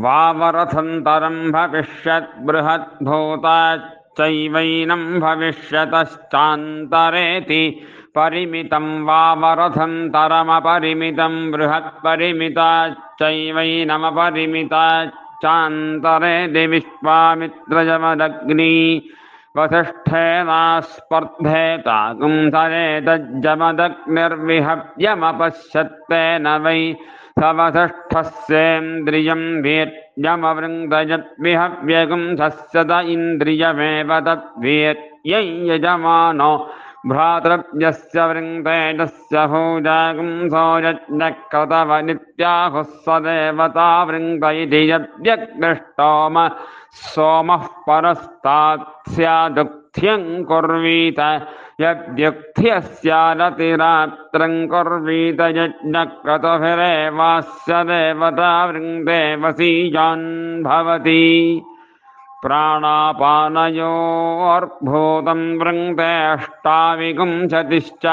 वावरथन्तरं भविष्यद्बृहद्भूताच्चैवैनं भविष्यतश्चान्तरेति परिमितं वावरथन्तरमपरिमितं बृहत्परिमिताच्चैवैनमपरिमिताच्चान्तरेति विश्वामित्रजमदग्नि वसिष्ठेनास्पर्धेताकुं तरेतज्जमदग्निर्विहव्यमपश्यत्तेन वै स वीर्यमवृङ्गयद्विहव्यगुं सस्य त इन्द्रियमेव तद्वीर्यै यजमानो भ्रातृव्यस्य वृङ्गेजस्य भूजागुं सोऽयज्ञः कृतव नित्याहुः स देवता वृङ्ग इति यद्व्यग्निष्टोम सोमः परस्तात् कुर्वीत यद्युक्थ्यस्यारतिरात्रं कुर्वीत यज्ञक्रतुभिरेवास्य देवता भवति। प्राणापानयोर्भूतम् वृङ्तेऽष्टाविपुंसतिश्च